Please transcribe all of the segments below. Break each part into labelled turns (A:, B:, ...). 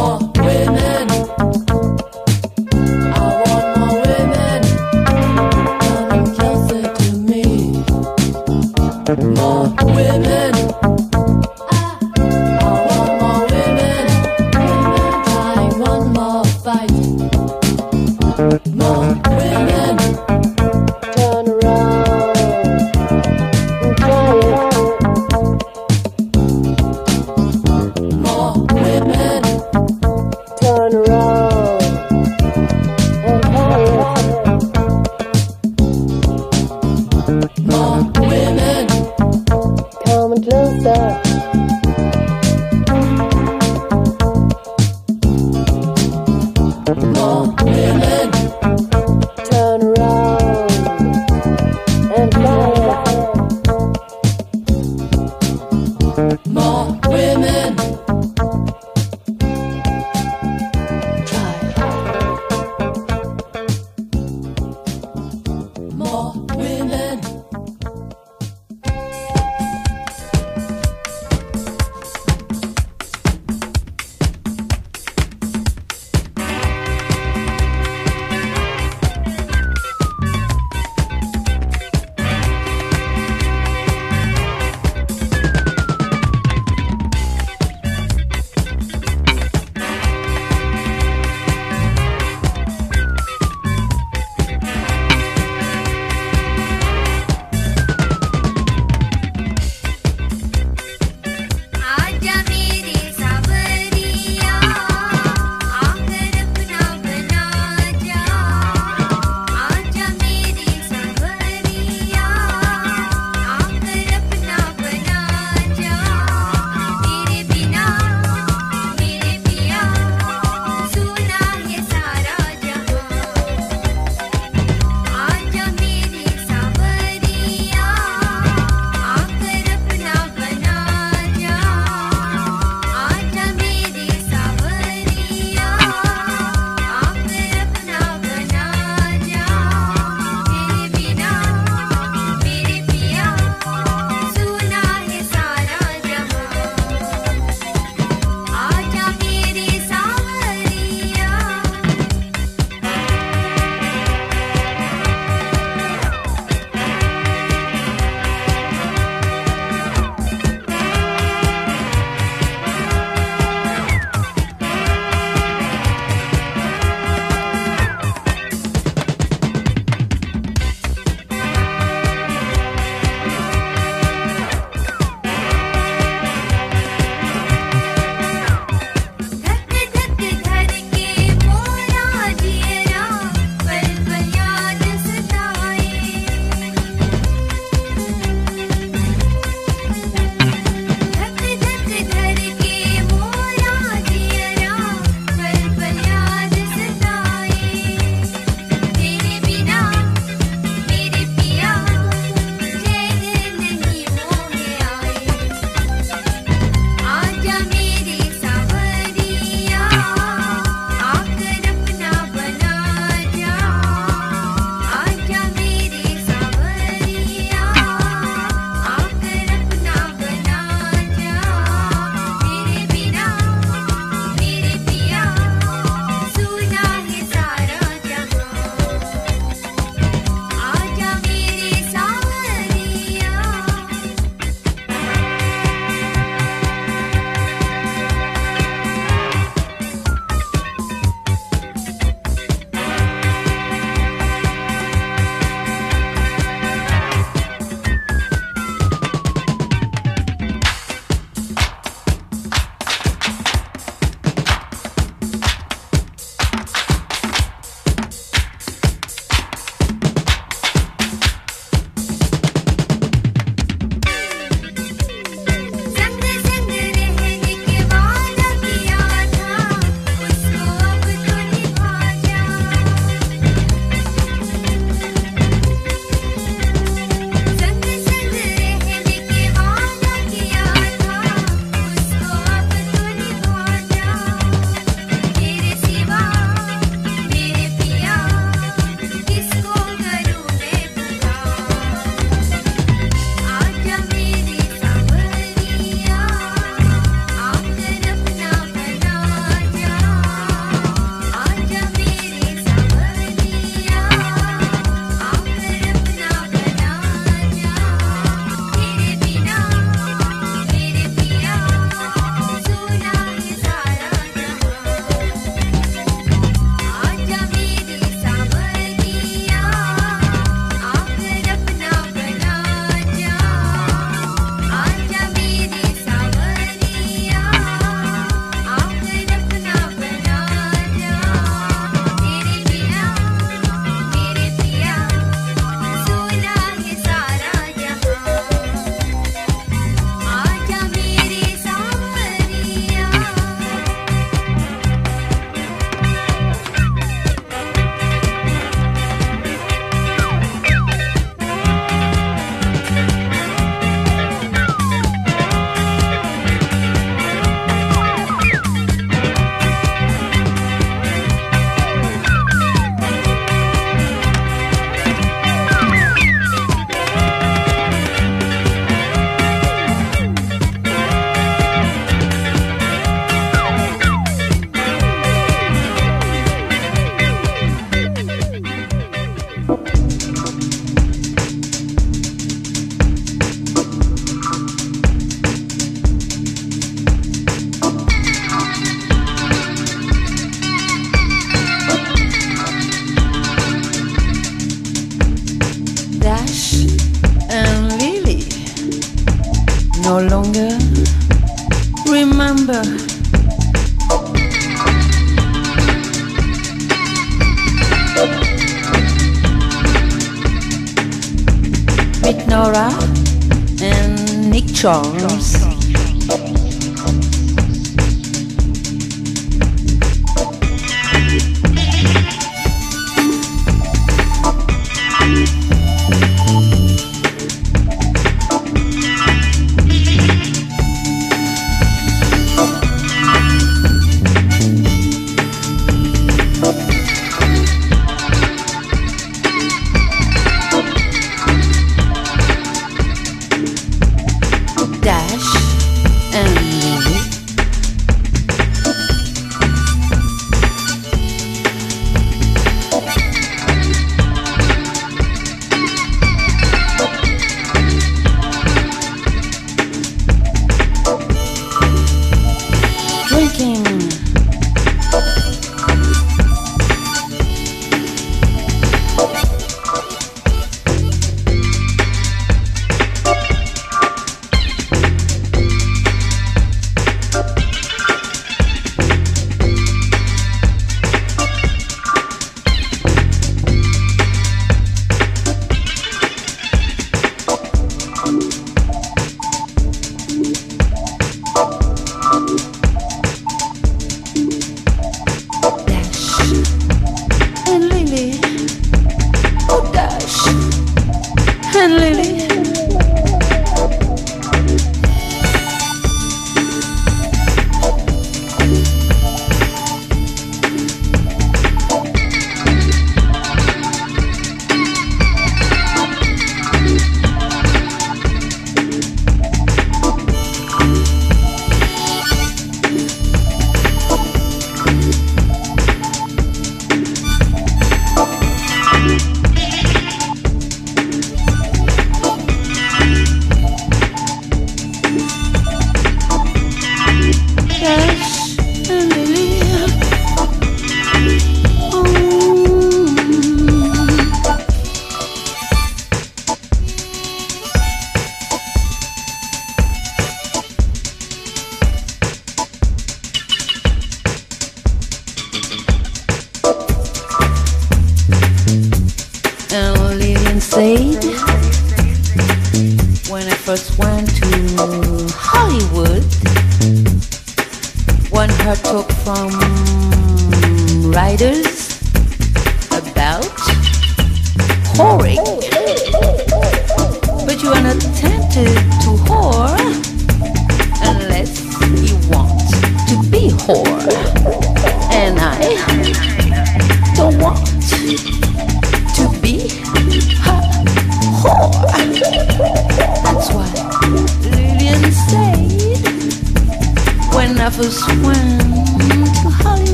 A: More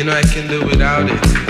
B: You know I
C: can do without it.